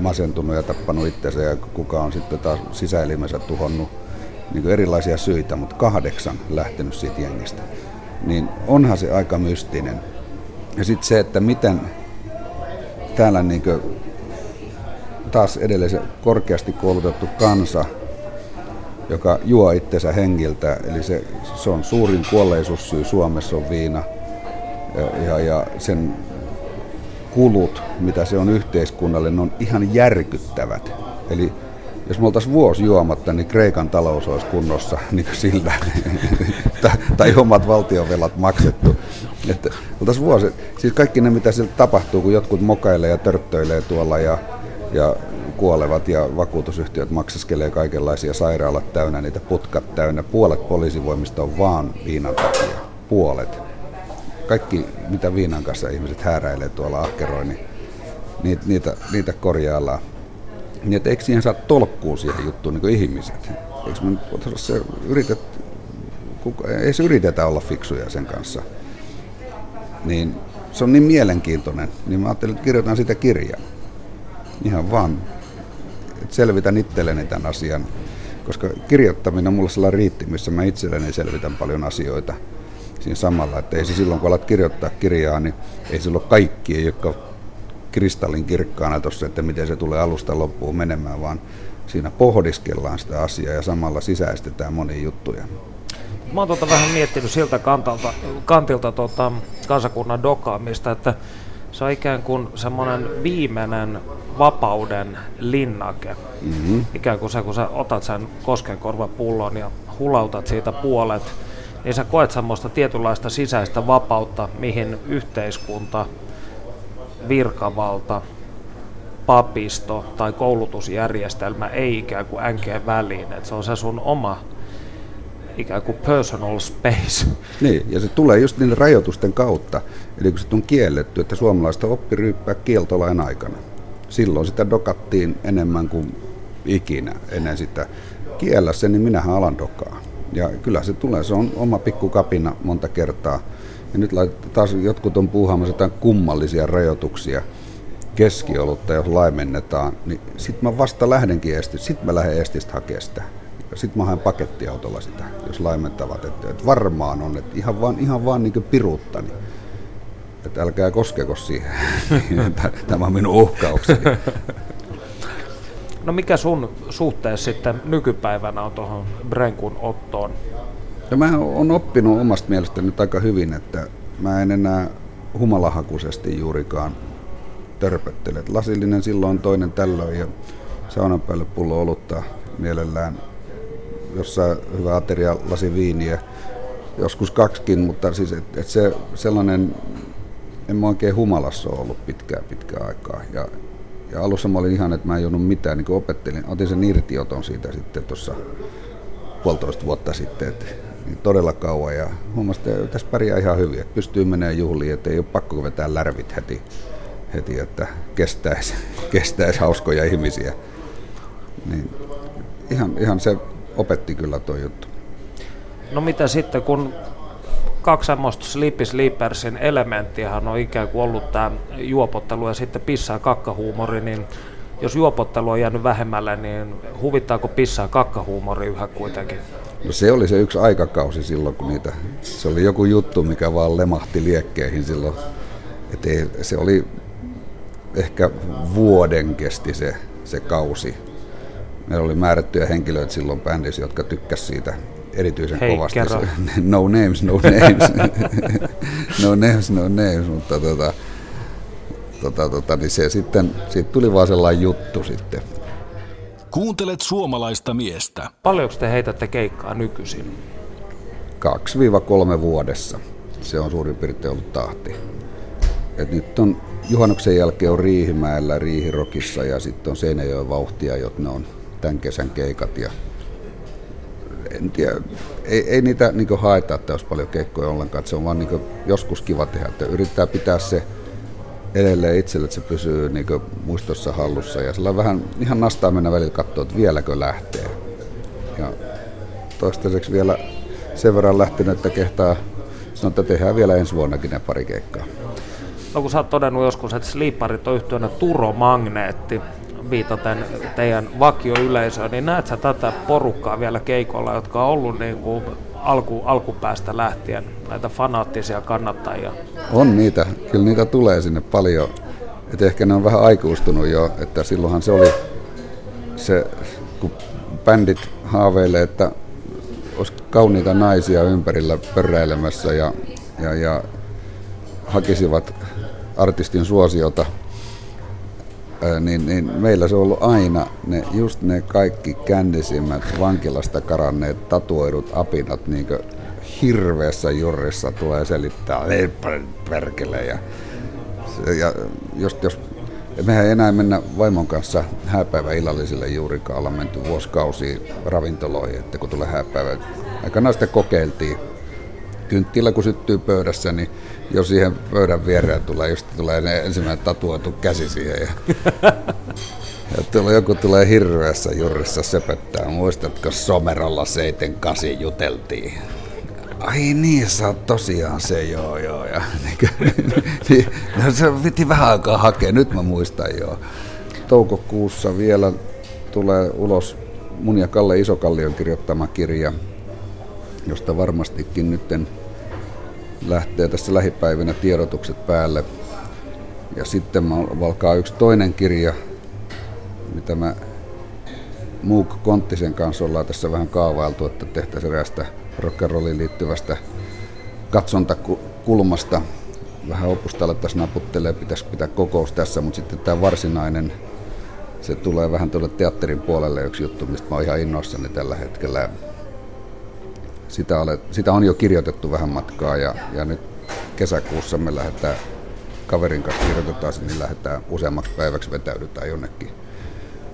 Speaker 3: masentunut ja tappanut itsensä ja kuka on sitten taas sisäelimensä tuhonnut niin erilaisia syitä, mutta kahdeksan lähtenyt siitä jengistä. Niin onhan se aika mystinen. Ja sitten se, että miten täällä niin taas edelleen se korkeasti koulutettu kansa, joka juo itsensä hengiltä. Eli se, se on suurin kuolleisuussyy Suomessa on viina. Ja, ja, sen kulut, mitä se on yhteiskunnalle, ne on ihan järkyttävät. Eli jos me oltaisiin vuosi juomatta, niin Kreikan talous olisi kunnossa <laughs> niin kuin sillä, <laughs> tai, omat valtionvelat maksettu. Että oltaisiin vuosi, siis kaikki ne, mitä siellä tapahtuu, kun jotkut mokailee ja törttöilee tuolla ja, ja kuolevat ja vakuutusyhtiöt maksaskelee kaikenlaisia sairaalat täynnä, niitä putkat täynnä. Puolet poliisivoimista on vaan viinan takia. Puolet. Kaikki, mitä viinan kanssa ihmiset hääräilee tuolla ahkeroin, niin niitä, niitä, niitä korjaillaan. Niin että eikö siihen saa tolkkuu siihen juttuun niin kuin ihmiset? Eikö me se yritet, ei se yritetä olla fiksuja sen kanssa. Niin se on niin mielenkiintoinen, niin mä ajattelin, että kirjoitan sitä kirjaa. Ihan vaan, selvitän itselleni tämän asian. Koska kirjoittaminen on mulle sellainen riitti, missä mä itselleni selvitän paljon asioita siinä samalla. Että ei se silloin, kun alat kirjoittaa kirjaa, niin ei silloin kaikki, jotka kristallin kirkkaana tuossa, että miten se tulee alusta loppuun menemään, vaan siinä pohdiskellaan sitä asiaa ja samalla sisäistetään monia juttuja.
Speaker 2: Mä oon tuota vähän miettinyt siltä kantilta, kantilta tuota, kansakunnan dokaamista, että se on ikään kuin semmoinen viimeinen vapauden linnake. Mm-hmm. Ikään kuin se, kun sä otat sen koskenkorvapullon ja hulautat siitä puolet, niin sä koet semmoista tietynlaista sisäistä vapautta, mihin yhteiskunta virkavalta, papisto tai koulutusjärjestelmä ei ikään kuin änkeen väliin. että se on se sun oma ikään kuin personal space.
Speaker 3: Niin, ja se tulee just niiden rajoitusten kautta. Eli kun se on kielletty, että suomalaista oppi ryyppää kieltolain aikana. Silloin sitä dokattiin enemmän kuin ikinä ennen sitä. Kiellä se, niin minähän alan dokaa. Ja kyllä se tulee, se on oma pikku kapina monta kertaa. Ja nyt taas jotkut on puuhaamassa jotain kummallisia rajoituksia keskiolutta, jos laimennetaan, niin sitten mä vasta lähdenkin estistä, sitten mä lähden estistä hakemaan sitä. Sitten mä haen pakettiautolla sitä, jos laimentavat. Että, että varmaan on, että ihan vaan, ihan vaan niin piruuttani. Että älkää koskeko siihen. <laughs> Tämä on minun uhkaukseni.
Speaker 2: No mikä sun suhteessa sitten nykypäivänä on tuohon Brenkun ottoon?
Speaker 3: Ja mä oon oppinut omasta mielestäni nyt aika hyvin, että mä en enää humalahakuisesti juurikaan törpöttele. Lasillinen silloin toinen tällöin ja saunan päälle pullo olutta mielellään jossain hyvä ateria lasi viiniä, joskus kaksikin, mutta siis et, et se sellainen, en mä oikein humalassa ole ollut pitkään pitkään aikaa. Ja, ja alussa mä olin ihan, että mä en juonut mitään, niin opettelin, otin sen irtioton siitä sitten tuossa puolitoista vuotta sitten, että niin todella kauan ja huomasin, että tässä pärjää ihan hyvin, että pystyy menemään juhliin, että ei ole pakko vetää lärvit heti, heti että kestäisi, <laughs> kestäisi hauskoja ihmisiä. Niin ihan, ihan se opetti kyllä tuo juttu.
Speaker 2: No mitä sitten, kun kaksi semmoista Sleepy Sleepersin elementtiähän on ikään kuin ollut tämä juopottelu ja sitten pissaa kakkahuumori, niin jos juopottelu on jäänyt vähemmälle, niin huvittaako pissaa kakkahuumori yhä kuitenkin?
Speaker 3: No se oli se yksi aikakausi silloin, kun niitä, se oli joku juttu, mikä vaan lemahti liekkeihin silloin. Et ei, se oli ehkä vuoden kesti se, se kausi. Meillä oli määrättyjä henkilöitä silloin bändissä, jotka tykkäsivät siitä erityisen
Speaker 2: Hei,
Speaker 3: kovasti.
Speaker 2: Kerro. <laughs>
Speaker 3: no names, no names. <laughs> no names, no names, mutta tota, tota, tota, niin se sitten, siitä tuli vaan sellainen juttu sitten.
Speaker 1: Kuuntelet suomalaista miestä.
Speaker 2: Paljonko te heitätte keikkaa nykyisin?
Speaker 3: 2-3 vuodessa. Se on suurin piirtein ollut tahti. Et nyt on juhannuksen jälkeen on Riihimäellä, Riihirokissa ja sitten on Seinäjoen vauhtia, jotka ne on tämän kesän keikat. Ja en tiedä, ei, ei niitä niin haeta, että olisi paljon keikkoja ollenkaan. Se on vaan niin joskus kiva tehdä, että yrittää pitää se edelleen itselle, että se pysyy niin muistossa hallussa. Ja sillä vähän ihan nastaa mennä välillä katsoa, että vieläkö lähtee. Ja toistaiseksi vielä sen verran lähtenyt, että kehtaa sanoa, että tehdään vielä ensi vuonnakin ne pari keikkaa.
Speaker 2: No kun sä oot todennut joskus, että Sleeparit on yhtiönä Turomagneetti, viitaten teidän vakioyleisöön, niin näet sä tätä porukkaa vielä keikolla, jotka on ollut niin kuin alku, alkupäästä lähtien näitä fanaattisia kannattajia?
Speaker 3: On niitä, kyllä niitä tulee sinne paljon. että ehkä ne on vähän aikuistunut jo, että silloinhan se oli se, kun bändit haaveilee, että olisi kauniita naisia ympärillä pörräilemässä ja, ja, ja hakisivat artistin suosiota, niin, niin meillä se on ollut aina ne, just ne kaikki kändisimmät vankilasta karanneet tatuoidut apinat niin hirveässä jurrissa tulee selittää perkele ja, ja jos, jos mehän ei enää mennä vaimon kanssa hääpäivä illallisille juurikaan, ollaan menty vuosikausia ravintoloihin, että kun tulee hääpäivä. Aikanaan sitten kokeiltiin. Kynttilä kun syttyy pöydässä, niin jo siihen pöydän viereen tulee, just tulee ne ensimmäinen tatuoitu käsi siihen. Ja, <laughs> ja tuolla joku tulee hirveässä jurissa sepöttää. Muistatko Somerolla 78 juteltiin? Ai niin, sä oot tosiaan se, joo, joo. Ja, <laughs> niin, niin, no, se piti vähän aikaa hakea, nyt mä muistan joo. Toukokuussa vielä tulee ulos mun ja Kalle Isokallion kirjoittama kirja, josta varmastikin nytten lähtee tässä lähipäivinä tiedotukset päälle. Ja sitten valkaa yksi toinen kirja, mitä mä Muuk Konttisen kanssa ollaan tässä vähän kaavailtu, että tehtäisiin erästä rock'n'rolliin liittyvästä katsontakulmasta. Vähän opusta alettaisiin naputtelee, pitäisi pitää kokous tässä, mutta sitten tämä varsinainen, se tulee vähän tuolle teatterin puolelle yksi juttu, mistä mä oon ihan innoissani tällä hetkellä sitä, ole, sitä on jo kirjoitettu vähän matkaa ja, ja nyt kesäkuussa me lähdetään kaverin kanssa kirjoitetaan niin lähdetään useammaksi päiväksi vetäydytään jonnekin,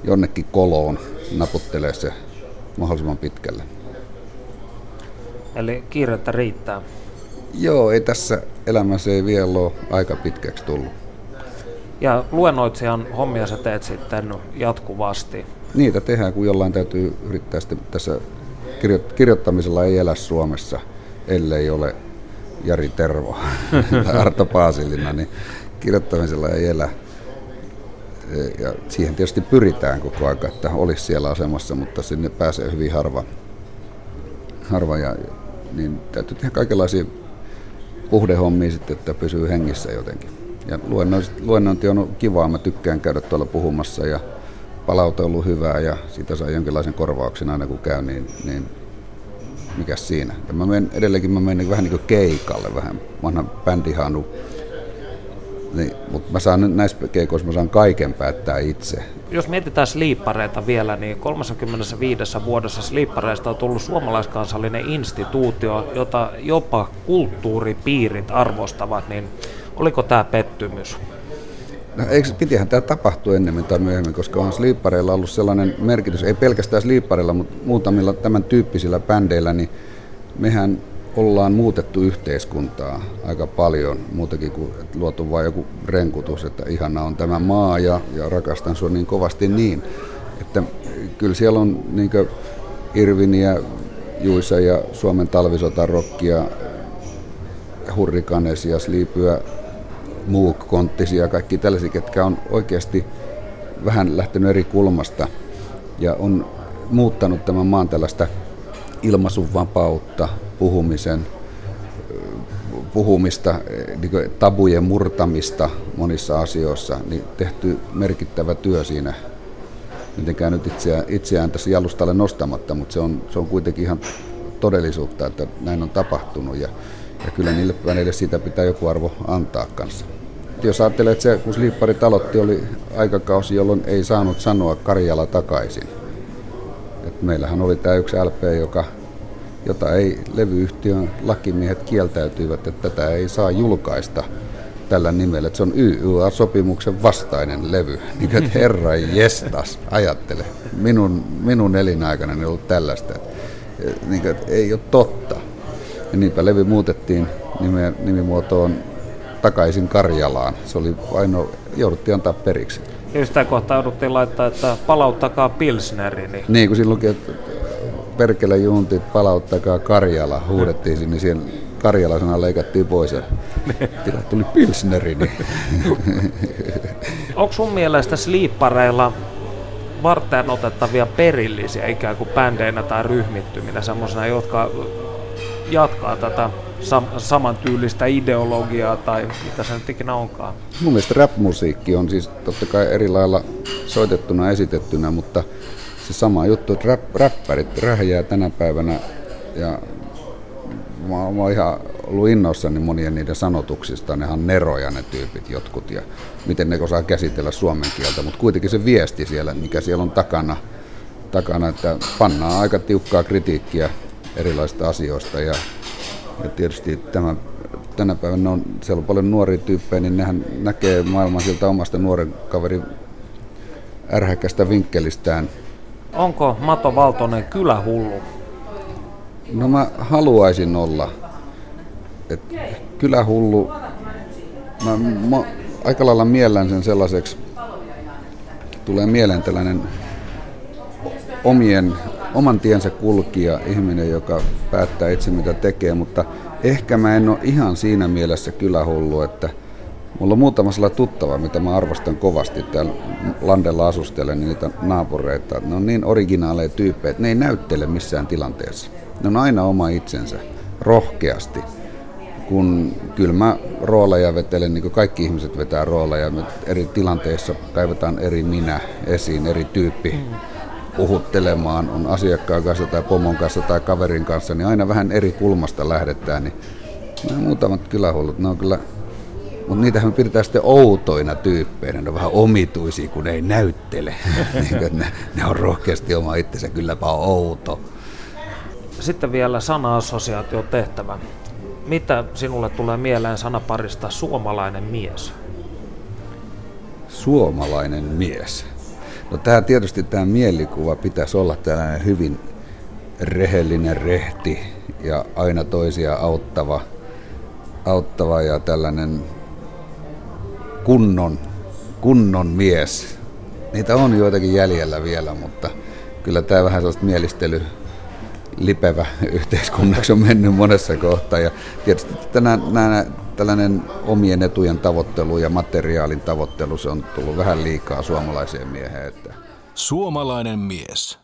Speaker 3: jonnekin koloon naputtelee se mahdollisimman pitkälle.
Speaker 2: Eli kiirettä riittää.
Speaker 3: Joo, ei tässä elämässä ei vielä ole aika pitkäksi tullut.
Speaker 2: Ja luennoitsijan hommia sä teet sitten jatkuvasti.
Speaker 3: Niitä tehdään, kun jollain täytyy yrittää sitten tässä kirjoittamisella ei elä Suomessa, ellei ole Jari Tervo <laughs> tai Arto Paasilina, niin kirjoittamisella ei elä. Ja siihen tietysti pyritään koko ajan, että olisi siellä asemassa, mutta sinne pääsee hyvin harva. harva ja, niin täytyy tehdä kaikenlaisia puhdehommia sitten, että pysyy hengissä jotenkin. Ja luennointi on kivaa, mä tykkään käydä tuolla puhumassa ja palaute ollut hyvää ja siitä saa jonkinlaisen korvauksen aina kun käy, niin, niin mikä siinä. Ja mä menen, edelleenkin mä menen vähän niin kuin keikalle, vähän vanha bändihanu. Niin, mutta mä saan näissä keikoissa mä saan kaiken päättää itse.
Speaker 2: Jos mietitään sliippareita vielä, niin 35 vuodessa sliippareista on tullut suomalaiskansallinen instituutio, jota jopa kulttuuripiirit arvostavat, niin oliko tämä pettymys?
Speaker 3: No, eikö, pitihän tämä tapahtua ennemmin tai myöhemmin, koska on sliippareilla ollut sellainen merkitys, ei pelkästään sliippareilla, mutta muutamilla tämän tyyppisillä bändeillä, niin mehän ollaan muutettu yhteiskuntaa aika paljon, muutakin kuin luotu vain joku renkutus, että ihana on tämä maa ja, ja rakastan sinua niin kovasti niin. Että kyllä siellä on niin Irviniä, Juisa ja Suomen talvisotarokkia, hurrikanesia, sliipyä, Moog, Konttisia ja kaikki tällaisia, ketkä on oikeasti vähän lähtenyt eri kulmasta ja on muuttanut tämän maan tällaista ilmaisun vapautta, puhumisen, puhumista, niin tabujen murtamista monissa asioissa, niin tehty merkittävä työ siinä. Mitenkään nyt itseään, itseään tässä jalustalle nostamatta, mutta se on, se on kuitenkin ihan todellisuutta, että näin on tapahtunut ja, ja kyllä niille siitä pitää joku arvo antaa kanssa jos ajattelee, että se, kun Sliipparit aloitti, oli aikakausi, jolloin ei saanut sanoa Karjala takaisin. Et meillähän oli tämä yksi LP, joka, jota ei levyyhtiön lakimiehet kieltäytyivät, että tätä ei saa julkaista tällä nimellä, että se on YYA-sopimuksen vastainen levy. <laughs> Niin kuin, herra jestas, ajattele. Minun, minun elinaikana ei ollut tällaista. Niin kuin, ei ole totta. Ja niinpä levy muutettiin nimen, nimimuotoon takaisin Karjalaan. Se oli ainoa, jouduttiin antaa periksi.
Speaker 2: Ja sitä kohtaa jouduttiin laittaa, että palauttakaa Pilsneri. Niin,
Speaker 3: niin kun silloin että perkele juuntit, palauttakaa Karjala, huudettiin sinne, niin siihen Karjala-sana leikattiin pois ja <laughs> tila tuli Pilsneri. Niin. <laughs>
Speaker 2: Onko sun mielestä sliippareilla varten otettavia perillisiä ikään kuin bändeinä tai ryhmittyminä, semmoisena, jotka jatkaa tätä sam- samantyylistä ideologiaa tai mitä se nyt ikinä onkaan.
Speaker 3: Mun mielestä rap-musiikki on siis totta kai eri lailla soitettuna esitettynä, mutta se sama juttu, että rap, räppärit rähjää tänä päivänä ja mä, oon ihan ollut innoissani monien niiden sanotuksista, ne on neroja ne tyypit jotkut ja miten ne osaa käsitellä suomen kieltä, mutta kuitenkin se viesti siellä, mikä siellä on takana, takana että pannaan aika tiukkaa kritiikkiä erilaisista asioista ja, ja tietysti tämä, tänä päivänä on, siellä on paljon nuoria tyyppejä, niin nehän näkee maailman siltä omasta nuoren kaverin ärhäkästä vinkkelistään.
Speaker 2: Onko Mato Valtonen kylähullu?
Speaker 3: No mä haluaisin olla. Et kylähullu, mä, mä aika lailla miellän sen sellaiseksi, tulee mieleen tällainen omien, oman tiensä kulkija, ihminen, joka päättää itse mitä tekee, mutta ehkä mä en ole ihan siinä mielessä kylähullu, että mulla on muutama sellainen tuttava, mitä mä arvostan kovasti täällä landella asustelen, niin niitä naapureita. Ne on niin originaaleja tyyppejä, että ne ei näyttele missään tilanteessa. Ne on aina oma itsensä, rohkeasti. Kun kyllä mä rooleja vetelen, niin kuin kaikki ihmiset vetää rooleja, me eri tilanteissa kaivetaan eri minä esiin, eri tyyppi. Mm puhuttelemaan, on asiakkaan kanssa tai pomon kanssa tai kaverin kanssa, niin aina vähän eri kulmasta lähdetään. Niin nämä muutamat kylähullut, ne on kyllä, mutta niitähän pidetään sitten outoina tyyppeinä, ne on vähän omituisia, kun ne ei näyttele. <laughs> Ne, ne on rohkeasti oma itsensä, kylläpä on outo.
Speaker 2: Sitten vielä sana-assosiaatio tehtävä. Mitä sinulle tulee mieleen sanaparista suomalainen mies?
Speaker 3: Suomalainen mies. No tämä tietysti tämä mielikuva pitäisi olla tällainen hyvin rehellinen rehti ja aina toisia auttava, auttava ja tällainen kunnon, kunnon mies. Niitä on joitakin jäljellä vielä, mutta kyllä tämä vähän sellaista mielistely lipevä yhteiskunnaksi on mennyt monessa kohtaa. Ja tietysti tänä, nämä, tällainen omien etujen tavoittelu ja materiaalin tavoittelu, se on tullut vähän liikaa suomalaiseen mieheen. Että...
Speaker 1: Suomalainen mies.